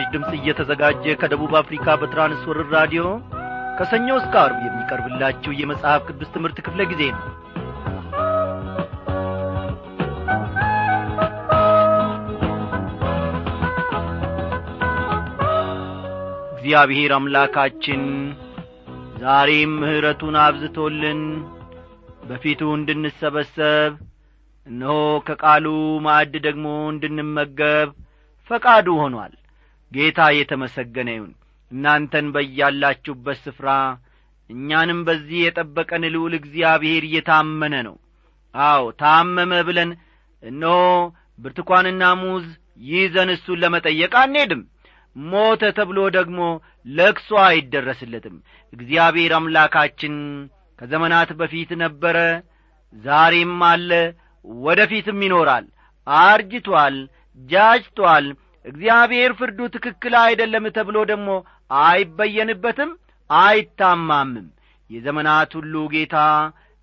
ምስራች ድምፅ እየተዘጋጀ ከደቡብ አፍሪካ በትራንስወርር ራዲዮ ከሰኞ እስከ አርብ የሚቀርብላችሁ የመጽሐፍ ቅዱስ ትምህርት ክፍለ ጊዜ ነው። እግዚአብሔር አምላካችን ዛሬም ምሕረቱን አብዝቶልን በፊቱ እንድንሰበሰብ እነሆ ከቃሉ ማዕድ ደግሞ እንድንመገብ ፈቃዱ ሆኗል ጌታ የተመሰገነ ይሁን። እናንተን በያላችሁበት ስፍራ እኛንም በዚህ የጠበቀን ልዑል እግዚአብሔር እየታመነ ነው። አዎ ታመመ ብለን እነሆ ብርትኳንና ሙዝ ይዘን እሱን ለመጠየቅ አንሄድም። ሞተ ተብሎ ደግሞ ለቅሶ አይደረስለትም። እግዚአብሔር አምላካችን ከዘመናት በፊት ነበረ ዛሬም አለ ወደ ፊትም ይኖራል። አርጅቷል ጃጅቷል እግዚአብሔር ፍርዱ ትክክል አይደለም ተብሎ ደግሞ አይበየንበትም አይታማምም። የዘመናት ሁሉ ጌታ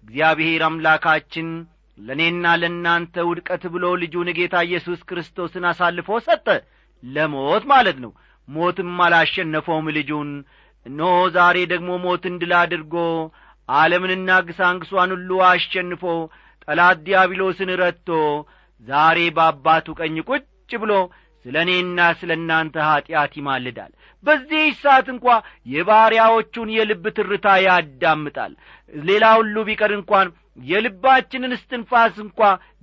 እግዚአብሔር አምላካችን ለእኔና ለእናንተ ውድቀት ብሎ ልጁን ጌታ ኢየሱስ ክርስቶስን አሳልፎ ሰጠ። ለሞት ማለት ነው። ሞትም አላሸነፈውም ልጁን። እነሆ ዛሬ ደግሞ ሞትን ድል አድርጎ ዓለምንና ግሳንግሷን ሁሉ አሸንፎ ጠላት ዲያብሎስን ረትቶ ዛሬ በአባቱ ቀኝ ቁጭ ብሎ ስለ እኔና ስለ እናንተ ኀጢአት ይማልዳል። በዚህ ሰዓት እንኳ የባሪያዎቹን የልብ ትርታ ያዳምጣል። ሌላ ሁሉ ቢቀር እንኳን የልባችንን እስትንፋስ እንኳ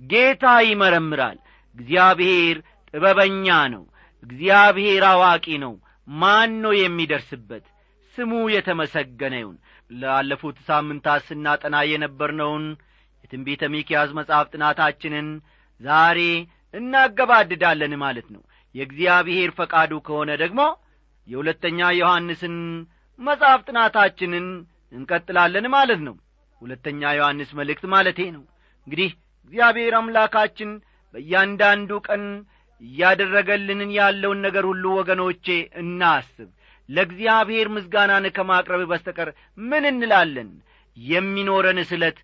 ጌታ ይመረምራል። እግዚአብሔር ጥበበኛ ነው። እግዚአብሔር አዋቂ ነው። ማን ነው የሚደርስበት? ስሙ የተመሰገነ ይሁን። ላለፉት ሳምንታት ስናጠና የነበርነውን የትንቢተ ሚክያዝ መጽሐፍ ጥናታችንን ዛሬ እናገባድዳለን ማለት ነው የእግዚአብሔር ፈቃዱ ከሆነ ደግሞ የሁለተኛ ዮሐንስን መጽሐፍ ጥናታችንን እንቀጥላለን ማለት ነው። ሁለተኛ ዮሐንስ መልእክት ማለቴ ነው። እንግዲህ እግዚአብሔር አምላካችን በእያንዳንዱ ቀን እያደረገልንን ያለውን ነገር ሁሉ ወገኖቼ እናስብ። ለእግዚአብሔር ምስጋናን ከማቅረብ በስተቀር ምን እንላለን? የሚኖረን ስለት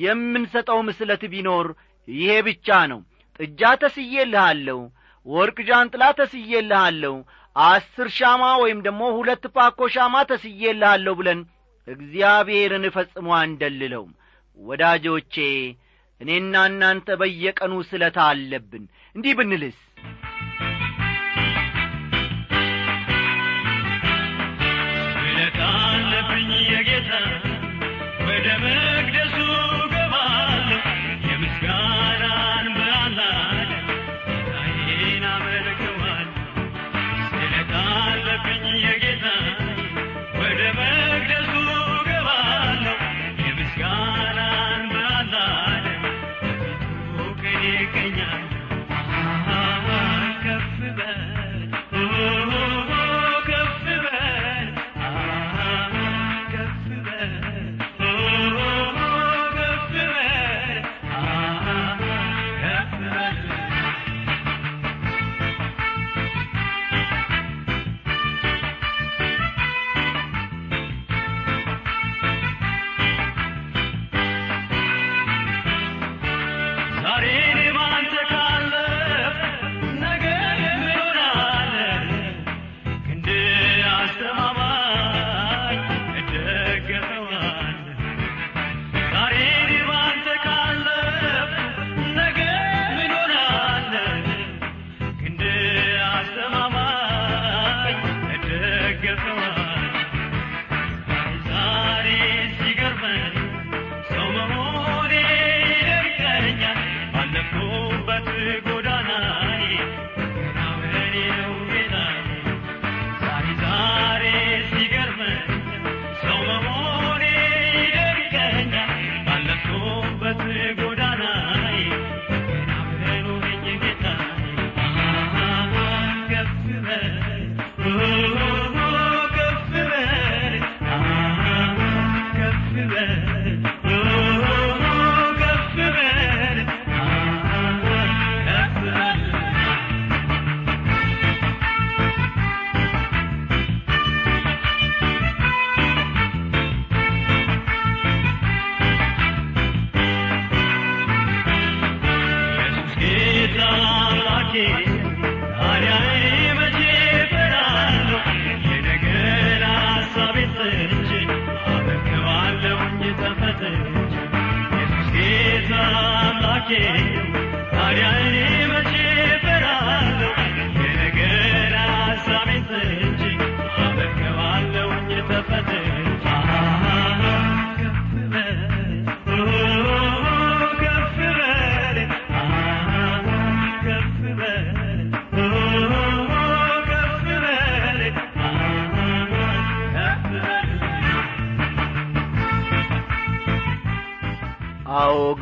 የምንሰጠው ምስለት ቢኖር ይሄ ብቻ ነው። ጥጃ ተስዬልሃለሁ ወርቅ ዣንጥላ ተስዬልሃለሁ አስር ሻማ ወይም ደግሞ ሁለት ፓኮ ሻማ ተስዬልሃለሁ ብለን እግዚአብሔርን ፈጽሞ አንደልለውም። ወዳጆቼ እኔና እናንተ በየቀኑ ስለት አለብን እንዲህ ብንልስ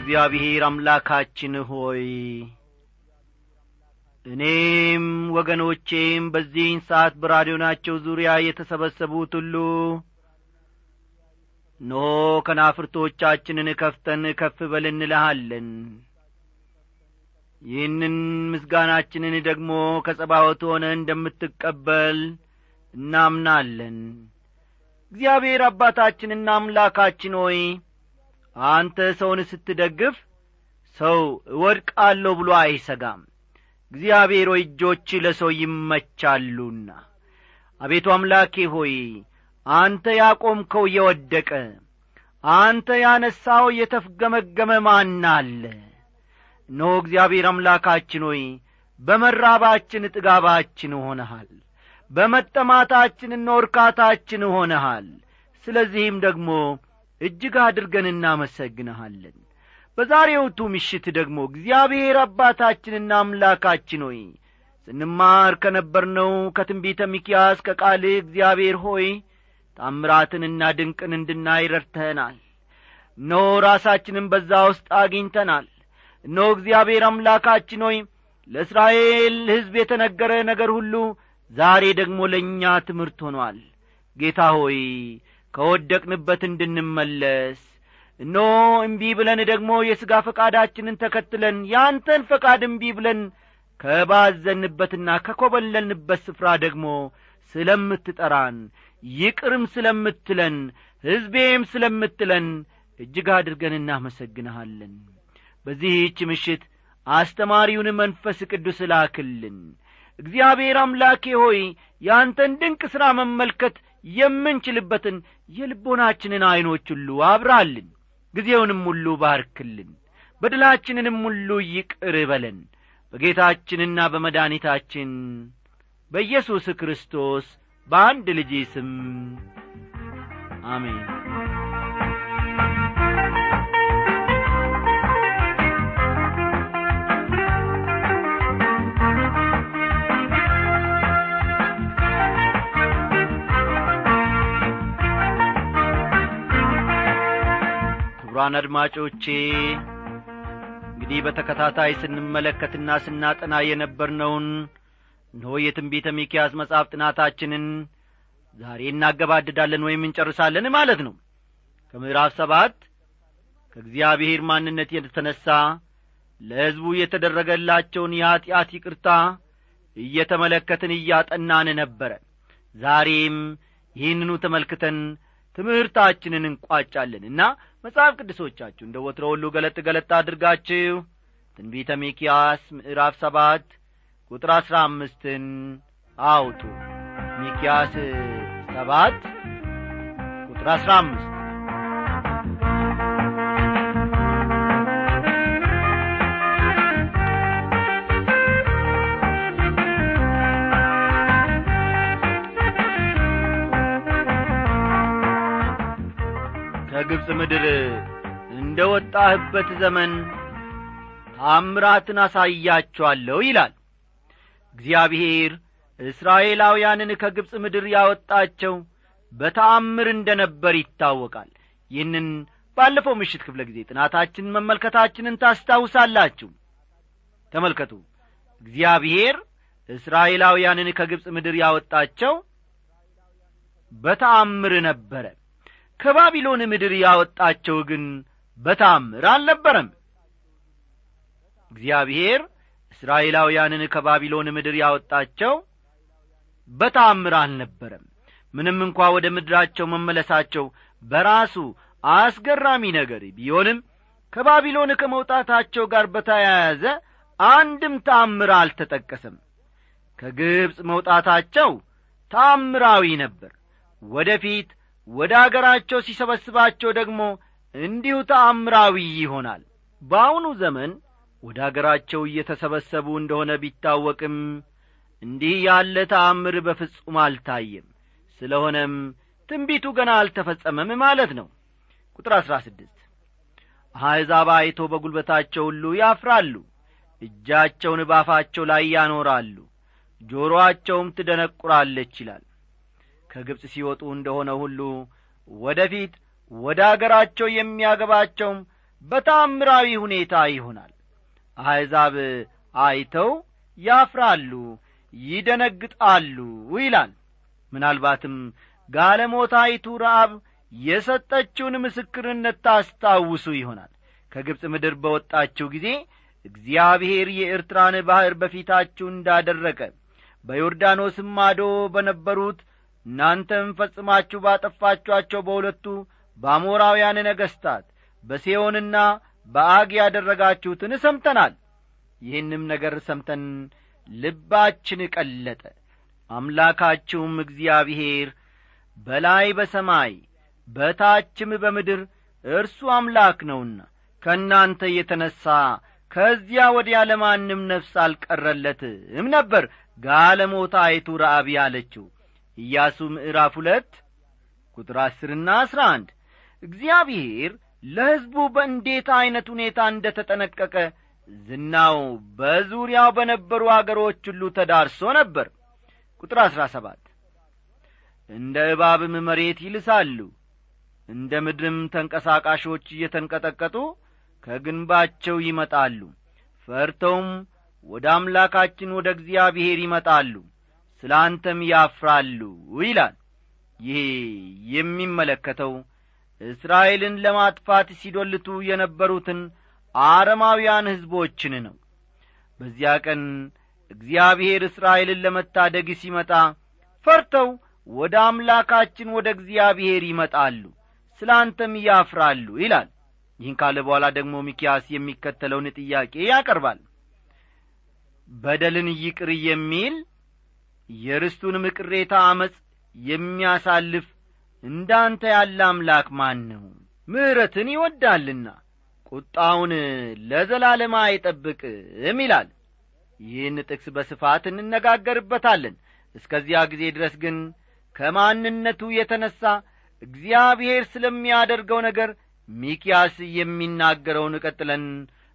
እግዚአብሔር አምላካችን ሆይ እኔም ወገኖቼም በዚህን ሰዓት በራዲዮናቸው ዙሪያ የተሰበሰቡት ሁሉ ኖ ከናፍርቶቻችንን ከፍተን ከፍ በል ይህንን ምስጋናችንን ደግሞ ከጸባወት ሆነ እንደምትቀበል እናምናለን። እግዚአብሔር አባታችንና አምላካችን ሆይ አንተ ሰውን ስትደግፍ ሰው እወድቃለሁ ብሎ አይሰጋም። እግዚአብሔር ሆይ እጆች ለሰው ይመቻሉና። አቤቱ አምላኬ ሆይ አንተ ያቆምከው የወደቀ አንተ ያነሳው የተፍገመገመ ማን አለ? እነሆ እግዚአብሔር አምላካችን ሆይ በመራባችን ጥጋባችን ሆነሃል በመጠማታችን እነ እርካታችን ስለዚህም ደግሞ እጅግ አድርገን እናመሰግንሃለን። በዛሬውቱ ምሽት ደግሞ እግዚአብሔር አባታችንና አምላካችን ሆይ ስንማር ከነበርነው ከትንቢተ ሚኪያስ ከቃልህ እግዚአብሔር ሆይ ታምራትንና ድንቅን እንድናይ ረድተኸናል እነሆ ራሳችንን በዛ ውስጥ አግኝተናል። እነሆ እግዚአብሔር አምላካችን ሆይ ለእስራኤል ሕዝብ የተነገረ ነገር ሁሉ ዛሬ ደግሞ ለእኛ ትምህርት ሆኗል። ጌታ ሆይ ከወደቅንበት እንድንመለስ። እነሆ እምቢ ብለን ደግሞ የሥጋ ፈቃዳችንን ተከትለን ያንተን ፈቃድ እምቢ ብለን ከባዘንበትና ከኰበለልንበት ስፍራ ደግሞ ስለምትጠራን ይቅርም ስለምትለን ሕዝቤም ስለምትለን እጅግ አድርገን እናመሰግንሃለን። በዚህች ምሽት አስተማሪውን መንፈስ ቅዱስ ላክልን። እግዚአብሔር አምላኬ ሆይ ያንተን ድንቅ ሥራ መመልከት የምንችልበትን የልቦናችንን ዐይኖች ሁሉ አብራልን ጊዜውንም ሁሉ ባርክልን በድላችንንም ሁሉ ይቅር በለን። በጌታችንና በመድኒታችን በኢየሱስ ክርስቶስ በአንድ ልጅ ስም አሜን ክቡራን አድማጮቼ እንግዲህ በተከታታይ ስንመለከትና ስናጠና የነበርነውን እነሆ የትንቢተ ሚኪያስ መጽሐፍ ጥናታችንን ዛሬ እናገባድዳለን ወይም እንጨርሳለን ማለት ነው። ከምዕራፍ ሰባት ከእግዚአብሔር ማንነት የተነሣ ለሕዝቡ የተደረገላቸውን የኀጢአት ይቅርታ እየተመለከትን እያጠናን ነበረ። ዛሬም ይህንኑ ተመልክተን ትምህርታችንን እንቋጫለን እና መጽሐፍ ቅዱሶቻችሁ እንደ ወትሮ ሁሉ ገለጥ ገለጥ አድርጋችሁ ትንቢተ ሚኪያስ ምዕራፍ ሰባት ቁጥር አሥራ አምስትን አውጡ። ሚኪያስ ሰባት ቁጥር አሥራ አምስት ከግብፅ ምድር እንደ ወጣህበት ዘመን ታምራትን አሳያቸዋለሁ ይላል። እግዚአብሔር እስራኤላውያንን ከግብፅ ምድር ያወጣቸው በተአምር እንደ ነበር ይታወቃል። ይህንን ባለፈው ምሽት ክፍለ ጊዜ ጥናታችን መመልከታችንን ታስታውሳላችሁ። ተመልከቱ። እግዚአብሔር እስራኤላውያንን ከግብፅ ምድር ያወጣቸው በተአምር ነበረ ከባቢሎን ምድር ያወጣቸው ግን በታምር አልነበረም። እግዚአብሔር እስራኤላውያንን ከባቢሎን ምድር ያወጣቸው በታምር አልነበረም። ምንም እንኳ ወደ ምድራቸው መመለሳቸው በራሱ አስገራሚ ነገር ቢሆንም ከባቢሎን ከመውጣታቸው ጋር በተያያዘ አንድም ታምር አልተጠቀሰም። ከግብፅ መውጣታቸው ታምራዊ ነበር። ወደ ወደ አገራቸው ሲሰበስባቸው ደግሞ እንዲሁ ተአምራዊ ይሆናል። በአሁኑ ዘመን ወደ አገራቸው እየተሰበሰቡ እንደሆነ ቢታወቅም እንዲህ ያለ ተአምር በፍጹም አልታየም። ስለሆነም ትንቢቱ ገና አልተፈጸመም ማለት ነው። ቁጥር አሥራ ስድስት አሕዛብ አይቶ በጒልበታቸው ሁሉ ያፍራሉ እጃቸውን ባፋቸው ላይ ያኖራሉ ጆሮአቸውም ትደነቁራለች ይላል ከግብፅ ሲወጡ እንደሆነ ሁሉ ወደ ፊት ወደ አገራቸው የሚያገባቸውም በታምራዊ ሁኔታ ይሆናል። አሕዛብ አይተው ያፍራሉ ይደነግጣሉ ይላል። ምናልባትም ጋለሞታይቱ ረአብ የሰጠችውን ምስክርነት ታስታውሱ ይሆናል። ከግብፅ ምድር በወጣችው ጊዜ እግዚአብሔር የኤርትራን ባሕር በፊታችሁ እንዳደረቀ በዮርዳኖስም ማዶ በነበሩት እናንተም ፈጽማችሁ ባጠፋችኋቸው በሁለቱ በአሞራውያን ነገሥታት በሴዮንና በአግ ያደረጋችሁትን ሰምተናል። ይህንም ነገር ሰምተን ልባችን ቀለጠ። አምላካችሁም እግዚአብሔር በላይ በሰማይ በታችም በምድር እርሱ አምላክ ነውና ከእናንተ የተነሣ ከዚያ ወዲያ ለማንም ነፍስ አልቀረለትም ነበር። ጋለሞታይቱ ረአብ ያለችው ኢያሱ ምዕራፍ ሁለት ቁጥር አስርና አስራ አንድ እግዚአብሔር ለሕዝቡ በእንዴት ዐይነት ሁኔታ እንደ ተጠነቀቀ ዝናው በዙሪያው በነበሩ አገሮች ሁሉ ተዳርሶ ነበር። ቁጥር አሥራ ሰባት እንደ እባብም መሬት ይልሳሉ እንደ ምድርም ተንቀሳቃሾች እየተንቀጠቀጡ ከግንባቸው ይመጣሉ ፈርተውም ወደ አምላካችን ወደ እግዚአብሔር ይመጣሉ ስለ አንተም ያፍራሉ ይላል። ይሄ የሚመለከተው እስራኤልን ለማጥፋት ሲዶልቱ የነበሩትን አረማውያን ሕዝቦችን ነው። በዚያ ቀን እግዚአብሔር እስራኤልን ለመታደግ ሲመጣ ፈርተው ወደ አምላካችን ወደ እግዚአብሔር ይመጣሉ ስለ አንተም ያፍራሉ ይላል። ይህን ካለ በኋላ ደግሞ ሚኪያስ የሚከተለውን ጥያቄ ያቀርባል። በደልን ይቅር የሚል የርስቱንም ቅሬታ አመፅ የሚያሳልፍ እንዳንተ ያለ አምላክ ማን ነው? ምሕረትን ይወዳልና ቁጣውን ለዘላለም አይጠብቅም ይላል። ይህን ጥቅስ በስፋት እንነጋገርበታለን። እስከዚያ ጊዜ ድረስ ግን ከማንነቱ የተነሣ እግዚአብሔር ስለሚያደርገው ነገር ሚኪያስ የሚናገረውን ቀጥለን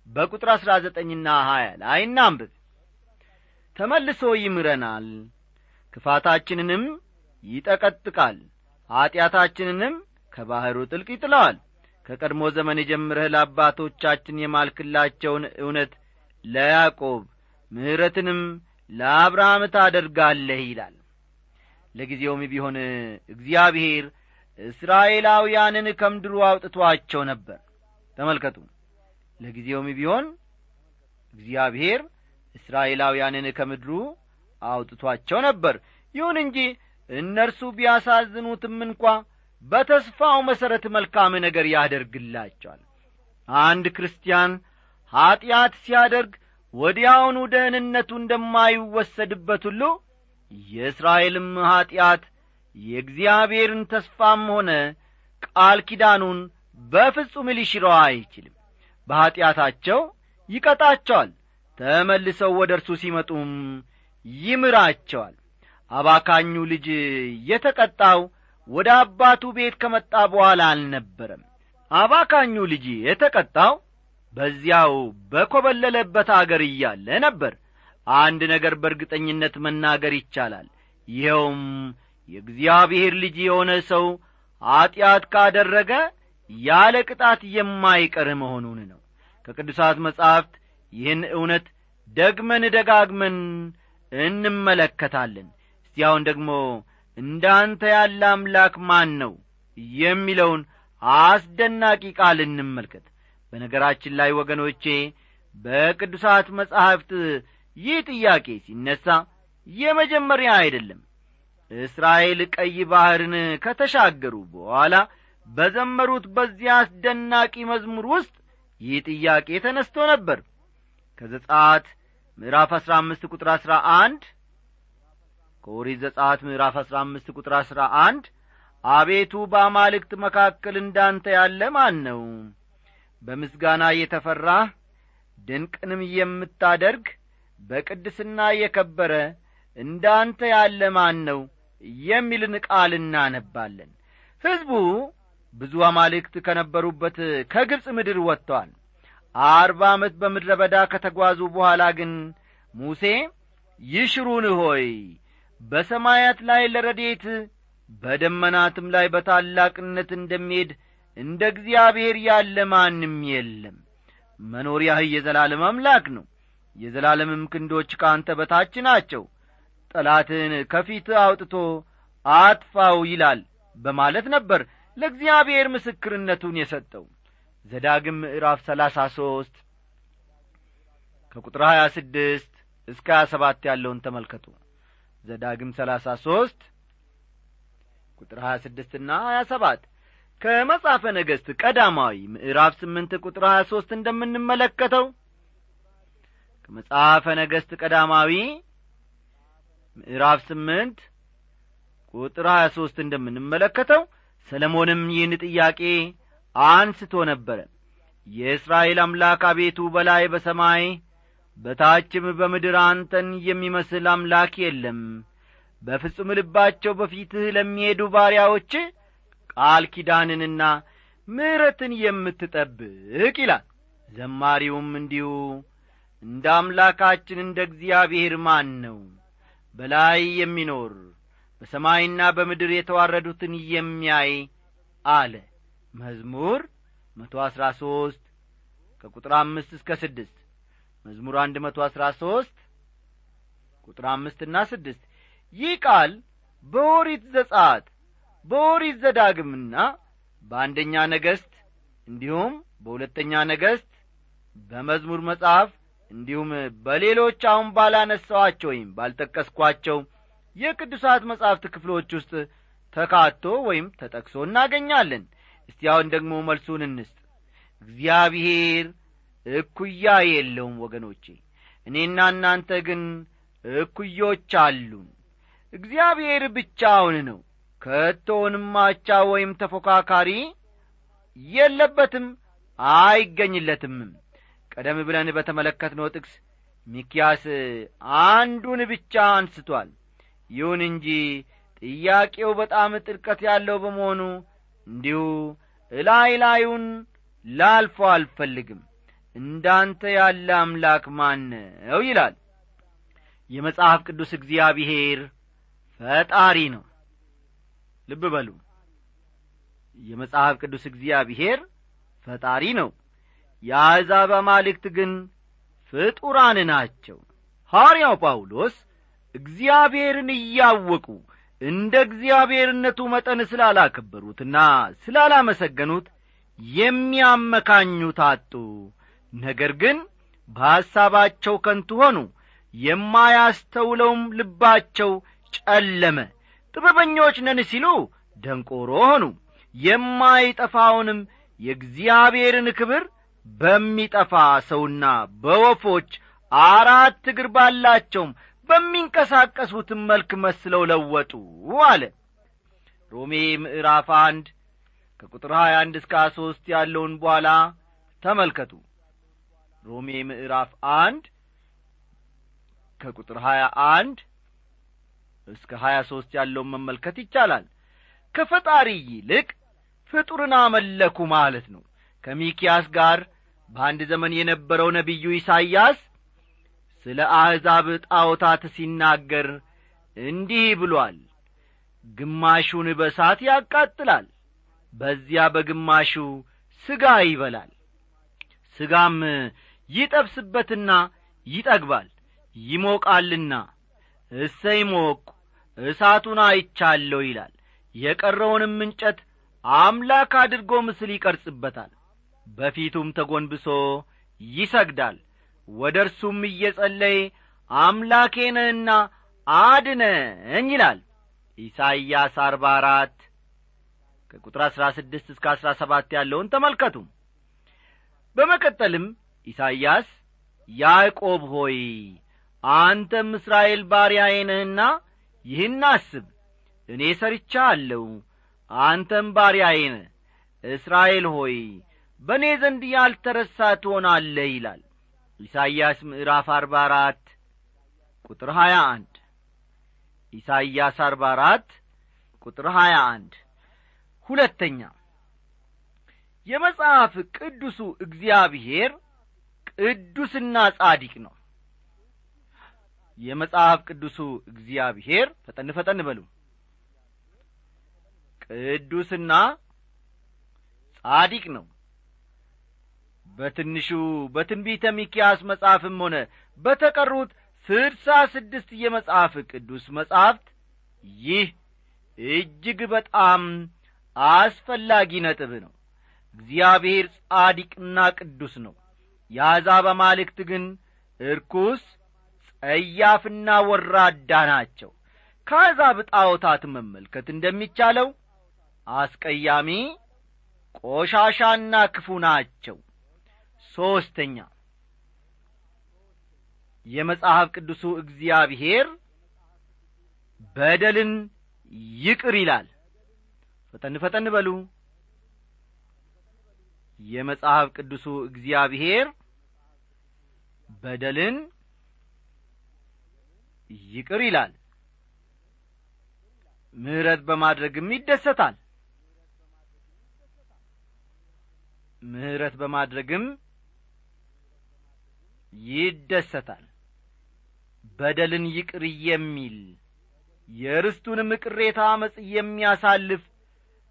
በቁጥር አሥራ ዘጠኝና ሀያ ላይ እናንብብ። ተመልሶ ይምረናል ክፋታችንንም ይጠቀጥቃል። ኀጢአታችንንም ከባሕሩ ጥልቅ ይጥለዋል። ከቀድሞ ዘመን የጀምረህ ለአባቶቻችን የማልክላቸውን እውነት ለያዕቆብ ምሕረትንም ለአብርሃም ታደርጋለህ ይላል። ለጊዜውም ቢሆን እግዚአብሔር እስራኤላውያንን ከምድሩ አውጥቶአቸው ነበር። ተመልከቱ። ለጊዜውም ቢሆን እግዚአብሔር እስራኤላውያንን ከምድሩ አውጥቶአቸው ነበር። ይሁን እንጂ እነርሱ ቢያሳዝኑትም እንኳ በተስፋው መሠረት መልካም ነገር ያደርግላቸዋል። አንድ ክርስቲያን ኀጢአት ሲያደርግ ወዲያውኑ ደህንነቱ እንደማይወሰድበት ሁሉ የእስራኤልም ኀጢአት የእግዚአብሔርን ተስፋም ሆነ ቃል ኪዳኑን በፍጹም ሊሽረው አይችልም። በኀጢአታቸው ይቀጣቸዋል። ተመልሰው ወደ እርሱ ሲመጡም ይምራቸዋል። አባካኙ ልጅ የተቀጣው ወደ አባቱ ቤት ከመጣ በኋላ አልነበረም። አባካኙ ልጅ የተቀጣው በዚያው በኰበለለበት አገር እያለ ነበር። አንድ ነገር በእርግጠኝነት መናገር ይቻላል። ይኸውም የእግዚአብሔር ልጅ የሆነ ሰው ኀጢአት ካደረገ ያለ ቅጣት የማይቀር መሆኑን ነው። ከቅዱሳት መጻሕፍት ይህን እውነት ደግመን ደጋግመን እንመለከታለን። እስቲ አሁን ደግሞ እንዳንተ ያለ አምላክ ማን ነው የሚለውን አስደናቂ ቃል እንመልከት። በነገራችን ላይ ወገኖቼ በቅዱሳት መጻሕፍት ይህ ጥያቄ ሲነሣ የመጀመሪያ አይደለም። እስራኤል ቀይ ባሕርን ከተሻገሩ በኋላ በዘመሩት በዚያ አስደናቂ መዝሙር ውስጥ ይህ ጥያቄ ተነስቶ ነበር። ከዘጻት ምዕራፍ አሥራ አምስት ቁጥር አሥራ አንድ ከኦሪት ዘጻት ምዕራፍ አሥራ አምስት ቁጥር አሥራ አንድ አቤቱ በአማልክት መካከል እንዳንተ ያለ ማን ነው? በምስጋና የተፈራህ ድንቅንም የምታደርግ በቅድስና የከበረ እንዳንተ ያለ ማን ነው? የሚልን ቃል እናነባለን። ሕዝቡ ብዙ አማልክት ከነበሩበት ከግብፅ ምድር ወጥተዋል አርባ ዓመት በምድረ በዳ ከተጓዙ በኋላ ግን ሙሴ ይሽሩን ሆይ በሰማያት ላይ ለረዴት በደመናትም ላይ በታላቅነት እንደሚሄድ እንደ እግዚአብሔር ያለ ማንም የለም። መኖሪያህ የዘላለም አምላክ ነው። የዘላለምም ክንዶች ከአንተ በታች ናቸው። ጠላትን ከፊት አውጥቶ አጥፋው ይላል በማለት ነበር ለእግዚአብሔር ምስክርነቱን የሰጠው ዘዳግም ምዕራፍ ሰላሳ ሦስት ከቁጥር ሀያ ስድስት እስከ ሀያ ሰባት ያለውን ተመልከቱ። ዘዳግም ሰላሳ ሦስት ቁጥር ሀያ ስድስትና ሀያ ሰባት ከመጽሐፈ ነገሥት ቀዳማዊ ምዕራፍ ስምንት ቁጥር ሀያ ሦስት እንደምንመለከተው ከመጽሐፈ ነገሥት ቀዳማዊ ምዕራፍ ስምንት ቁጥር ሀያ ሦስት እንደምንመለከተው ሰለሞንም ይህን ጥያቄ አንስቶ ነበረ። የእስራኤል አምላክ አቤቱ በላይ በሰማይ በታችም በምድር አንተን የሚመስል አምላክ የለም። በፍጹም ልባቸው በፊትህ ለሚሄዱ ባሪያዎች ቃል ኪዳንንና ምሕረትን የምትጠብቅ ይላል። ዘማሪውም እንዲሁ እንደ አምላካችን እንደ እግዚአብሔር ማን ነው? በላይ የሚኖር በሰማይና በምድር የተዋረዱትን የሚያይ አለ መዝሙር መቶ አሥራ ሦስት ከቁጥር አምስት እስከ ስድስት። መዝሙር አንድ መቶ አሥራ ሦስት ቁጥር አምስትና ስድስት። ይህ ቃል በኦሪት ዘጻት በኦሪት ዘዳግምና በአንደኛ ነገሥት እንዲሁም በሁለተኛ ነገሥት በመዝሙር መጽሐፍ እንዲሁም በሌሎች አሁን ባላነሳዋቸው ወይም ባልጠቀስኳቸው የቅዱሳት መጻሕፍት ክፍሎች ውስጥ ተካቶ ወይም ተጠቅሶ እናገኛለን እስቲ አሁን ደግሞ መልሱን እንስጥ። እግዚአብሔር እኩያ የለውም ወገኖቼ እኔና እናንተ ግን እኩዮች አሉን። እግዚአብሔር ብቻውን ነው። ከቶውንም አቻ ወይም ተፎካካሪ የለበትም አይገኝለትምም። ቀደም ብለን በተመለከትነው ጥቅስ ሚኪያስ አንዱን ብቻ አንስቷል። ይሁን እንጂ ጥያቄው በጣም ጥልቀት ያለው በመሆኑ እንዲሁ እላይ ላዩን ላልፎ አልፈልግም። እንዳንተ ያለ አምላክ ማን ነው ይላል። የመጽሐፍ ቅዱስ እግዚአብሔር ፈጣሪ ነው። ልብ በሉ። የመጽሐፍ ቅዱስ እግዚአብሔር ፈጣሪ ነው። የአሕዛብ አማልክት ግን ፍጡራን ናቸው። ሐዋርያው ጳውሎስ እግዚአብሔርን እያወቁ እንደ እግዚአብሔርነቱ መጠን ስላላከበሩትና ስላላመሰገኑት የሚያመካኙት አጡ። ነገር ግን በሐሳባቸው ከንቱ ሆኑ። የማያስተውለውም ልባቸው ጨለመ። ጥበበኞች ነን ሲሉ ደንቆሮ ሆኑ። የማይጠፋውንም የእግዚአብሔርን ክብር በሚጠፋ ሰውና በወፎች አራት እግር ባላቸውም በሚንቀሳቀሱትም መልክ መስለው ለወጡ አለ። ሮሜ ምዕራፍ አንድ ከቁጥር ሀያ አንድ እስከ ሀያ ሦስት ያለውን በኋላ ተመልከቱ። ሮሜ ምዕራፍ አንድ ከቁጥር ሀያ አንድ እስከ ሀያ ሦስት ያለውን መመልከት ይቻላል። ከፈጣሪ ይልቅ ፍጡርን አመለኩ ማለት ነው። ከሚኪያስ ጋር በአንድ ዘመን የነበረው ነቢዩ ኢሳይያስ ስለ አሕዛብ ጣዖታት ሲናገር እንዲህ ብሏል። ግማሹን በሳት ያቃጥላል በዚያ በግማሹ ሥጋ ይበላል። ሥጋም ይጠብስበትና ይጠግባል ይሞቃልና እሰይ ሞቅ እሳቱን አይቻለሁ ይላል። የቀረውንም እንጨት አምላክ አድርጎ ምስል ይቀርጽበታል በፊቱም ተጐንብሶ ይሰግዳል ወደ እርሱም እየጸለየ አምላኬ አድነኝ ይላል። ኢሳይያስ አርባ አራት ከቁጥር አሥራ ስድስት እስከ አሥራ ሰባት ያለውን ተመልከቱ። በመቀጠልም ኢሳይያስ ያዕቆብ ሆይ አንተም እስራኤል ባሪያዬ ነህና ይህን አስብ። እኔ ሰርቻ አለው አንተም ባሪያዬ ነህ። እስራኤል ሆይ በእኔ ዘንድ ያልተረሳ ትሆናለህ ይላል ኢሳይያስ ምዕራፍ አርባ አራት ቁጥር ሀያ አንድ። ኢሳይያስ አርባ አራት ቁጥር ሀያ አንድ። ሁለተኛ የመጽሐፍ ቅዱሱ እግዚአብሔር ቅዱስና ጻዲቅ ነው። የመጽሐፍ ቅዱሱ እግዚአብሔር ፈጠን ፈጠን በሉ። ቅዱስና ጻዲቅ ነው በትንሹ በትንቢተ ሚኪያስ መጽሐፍም ሆነ በተቀሩት ስድሳ ስድስት የመጽሐፍ ቅዱስ መጻሕፍት ይህ እጅግ በጣም አስፈላጊ ነጥብ ነው። እግዚአብሔር ጻዲቅና ቅዱስ ነው። የአሕዛብ አማልክት ግን እርኩስ ጸያፍና ወራዳ ናቸው። ከአሕዛብ ጣዖታት መመልከት እንደሚቻለው አስቀያሚ ቆሻሻና ክፉ ናቸው ሦስተኛ የመጽሐፍ ቅዱሱ እግዚአብሔር በደልን ይቅር ይላል። ፈጠን ፈጠን በሉ። የመጽሐፍ ቅዱሱ እግዚአብሔር በደልን ይቅር ይላል። ምሕረት በማድረግም ይደሰታል። ምሕረት በማድረግም ይደሰታል። በደልን ይቅር የሚል የርስቱንም ቅሬታ አመፅ የሚያሳልፍ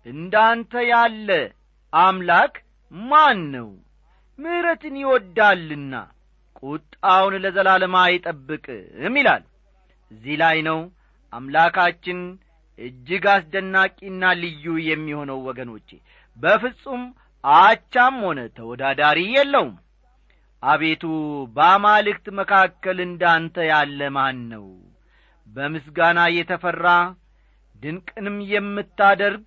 እንዳንተ ያለ አምላክ ማን ነው? ምሕረትን ይወዳልና ቁጣውን ለዘላለም አይጠብቅም ይላል። እዚህ ላይ ነው አምላካችን እጅግ አስደናቂና ልዩ የሚሆነው ወገኖቼ። በፍጹም አቻም ሆነ ተወዳዳሪ የለውም አቤቱ በአማልክት መካከል እንዳንተ ያለ ማን ነው? በምስጋና የተፈራ ድንቅንም የምታደርግ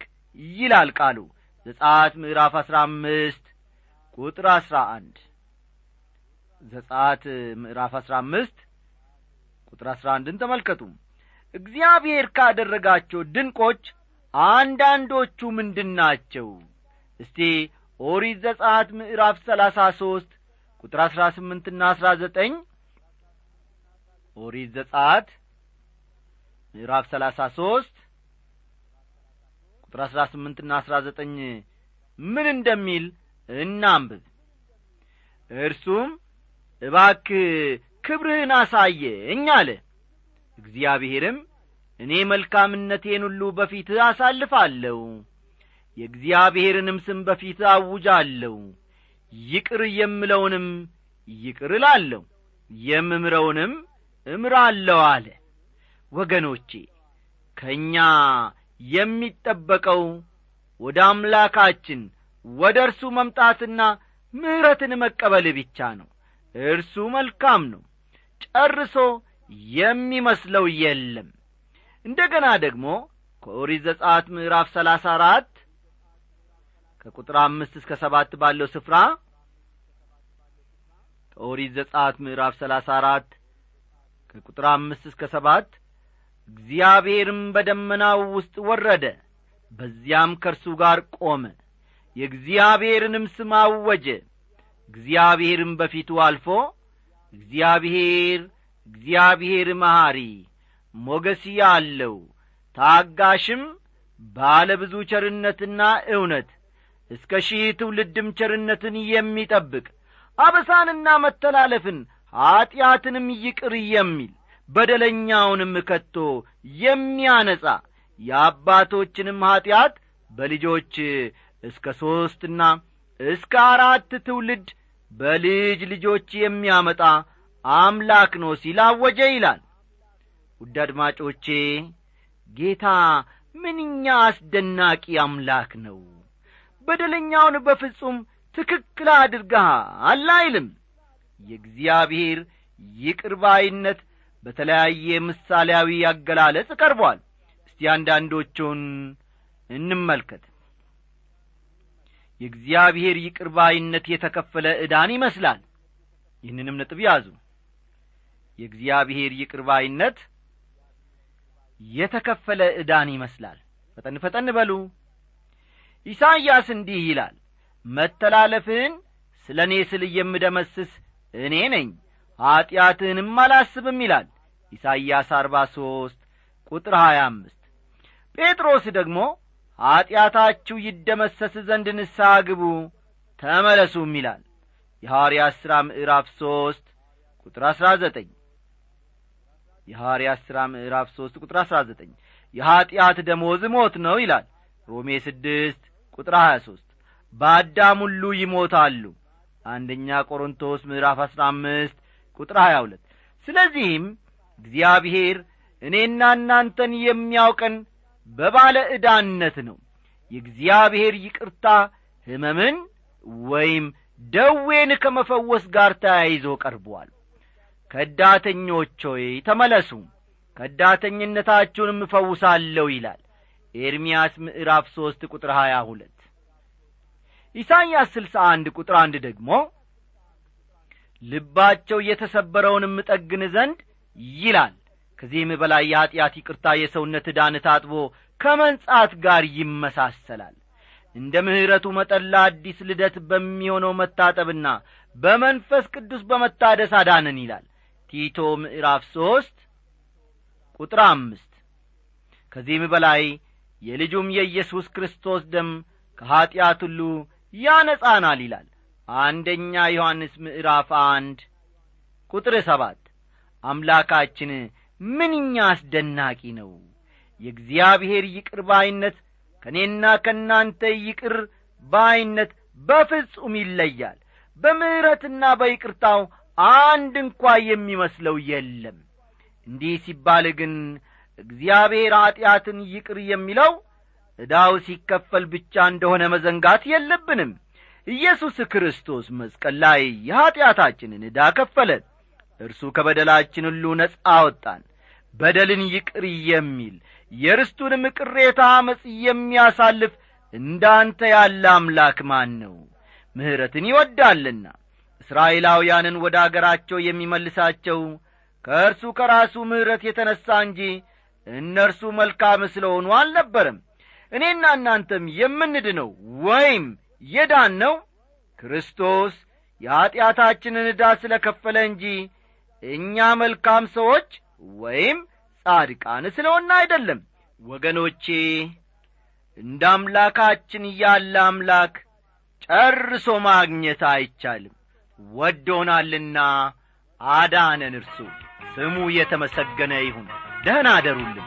ይላል ቃሉ። ዘጻት ምዕራፍ አሥራ አምስት ቁጥር አሥራ አንድ ዘጻት ምዕራፍ አሥራ አምስት ቁጥር አሥራ አንድን ተመልከቱ እግዚአብሔር ካደረጋቸው ድንቆች አንዳንዶቹ ምንድናቸው እስቲ ኦሪት ዘጻት ምዕራፍ ሰላሳ ሦስት ቁጥር አሥራ ስምንትና አሥራ ዘጠኝ ኦሪት ዘጻት ምዕራፍ ሰላሳ ሦስት ቁጥር አሥራ ስምንትና አሥራ ዘጠኝ ምን እንደሚል እናንብብ። እርሱም እባክ ክብርህን አሳየኝ አለ። እግዚአብሔርም እኔ መልካምነቴን ሁሉ በፊትህ አሳልፋለሁ የእግዚአብሔርንም ስም በፊትህ አውጃለሁ ይቅር የምለውንም ይቅር እላለሁ የምምረውንም እምራለሁ አለ። ወገኖቼ ከእኛ የሚጠበቀው ወደ አምላካችን ወደ እርሱ መምጣትና ምሕረትን መቀበል ብቻ ነው። እርሱ መልካም ነው ጨርሶ የሚመስለው የለም። እንደ ገና ደግሞ ከኦሪት ዘጻት ምዕራፍ ሰላሳ አራት ከቁጥር አምስት እስከ ሰባት ባለው ስፍራ ከኦሪት ዘጻት ምዕራፍ ሰላሳ አራት ከቁጥር አምስት እስከ ሰባት እግዚአብሔርም በደመናው ውስጥ ወረደ በዚያም ከእርሱ ጋር ቆመ የእግዚአብሔርንም ስም አወጀ። እግዚአብሔርም በፊቱ አልፎ እግዚአብሔር እግዚአብሔር መሐሪ ሞገስ ያለው ታጋሽም ባለ ብዙ ቸርነትና እውነት እስከ ሺህ ትውልድም ቸርነትን የሚጠብቅ አበሳንና መተላለፍን ኀጢአትንም ይቅር የሚል በደለኛውንም ከቶ የሚያነጻ የአባቶችንም ኀጢአት በልጆች እስከ ሦስትና እስከ አራት ትውልድ በልጅ ልጆች የሚያመጣ አምላክ ነው ሲል አወጀ ይላል። ውድ አድማጮቼ ጌታ ምንኛ አስደናቂ አምላክ ነው! በደለኛውን በፍጹም ትክክል አድርገሃል አይልም። የእግዚአብሔር ይቅርባይነት በተለያየ ምሳሌያዊ አገላለጽ ቀርቧል። እስቲ አንዳንዶቹን እንመልከት። የእግዚአብሔር ይቅርባይነት የተከፈለ ዕዳን ይመስላል። ይህንንም ነጥብ ያዙ። የእግዚአብሔር ይቅርባይነት የተከፈለ ዕዳን ይመስላል። ፈጠን ፈጠን በሉ። ኢሳይያስ እንዲህ ይላል መተላለፍህን ስለ እኔ ስል የምደመስስ እኔ ነኝ። ኀጢአትህንም አላስብም ይላል ኢሳይያስ አርባ ሦስት ቁጥር ሀያ አምስት። ጴጥሮስ ደግሞ ኀጢአታችሁ ይደመሰስ ዘንድ ንስሐ ግቡ ተመለሱም ይላል የሐዋርያት ሥራ ምዕራፍ ሦስት ቁጥር አሥራ ዘጠኝ። የሐዋርያት ሥራ ምዕራፍ ሦስት ቁጥር አሥራ ዘጠኝ። የኀጢአት ደሞዝ ሞት ነው ይላል ሮሜ ስድስት ቁጥር ሀያ ሦስት በአዳም ሁሉ ይሞታሉ። አንደኛ ቆሮንቶስ ምዕራፍ አሥራ አምስት ቁጥር ሀያ ሁለት ስለዚህም እግዚአብሔር እኔና እናንተን የሚያውቀን በባለ ዕዳነት ነው። የእግዚአብሔር ይቅርታ ሕመምን ወይም ደዌን ከመፈወስ ጋር ተያይዞ ቀርቧል። ከዳተኞች ሆይ ተመለሱ ከዳተኝነታችሁንም እፈውሳለሁ ይላል ኤርምያስ ምዕራፍ ሦስት ቁጥር ሀያ ሁለት ኢሳይያስ ስልሳ አንድ ቁጥር አንድ ደግሞ ልባቸው የተሰበረውን እምጠግን ዘንድ ይላል። ከዚህም በላይ የኀጢአት ይቅርታ የሰውነት ዕዳን ታጥቦ ከመንጻት ጋር ይመሳሰላል። እንደ ምሕረቱ መጠን ለአዲስ ልደት በሚሆነው መታጠብና በመንፈስ ቅዱስ በመታደስ አዳነን ይላል። ቲቶ ምዕራፍ ሦስት ቁጥር አምስት ከዚህም በላይ የልጁም የኢየሱስ ክርስቶስ ደም ከኀጢአት ሁሉ ያነጻናል ይላል። አንደኛ ዮሐንስ ምዕራፍ አንድ ቁጥር ሰባት አምላካችን ምንኛ አስደናቂ ነው! የእግዚአብሔር ይቅር ባይነት ከእኔና ከእናንተ ይቅር ባይነት በፍጹም ይለያል። በምሕረትና በይቅርታው አንድ እንኳ የሚመስለው የለም። እንዲህ ሲባል ግን እግዚአብሔር ኀጢአትን ይቅር የሚለው ዕዳው ሲከፈል ብቻ እንደሆነ መዘንጋት የለብንም። ኢየሱስ ክርስቶስ መስቀል ላይ የኀጢአታችንን ዕዳ ከፈለ። እርሱ ከበደላችን ሁሉ ነጻ አወጣን በደልን ይቅር የሚል የርስቱንም ቅሬታ አመፅ የሚያሳልፍ እንዳንተ ያለ አምላክ ማን ነው? ምሕረትን ይወዳልና እስራኤላውያንን ወደ አገራቸው የሚመልሳቸው ከእርሱ ከራሱ ምሕረት የተነሣ እንጂ እነርሱ መልካም ስለሆኑ አልነበረም እኔና እናንተም የምንድነው? ወይም የዳን ነው? ክርስቶስ የኀጢአታችንን ዕዳ ስለ ከፈለ እንጂ እኛ መልካም ሰዎች ወይም ጻድቃን ስለሆነ አይደለም። ወገኖቼ እንደ አምላካችን ያለ አምላክ ጨርሶ ማግኘት አይቻልም። ወዶናልና አዳነን እርሱ። ስሙ የተመሰገነ ይሁን። ደህና አደሩልን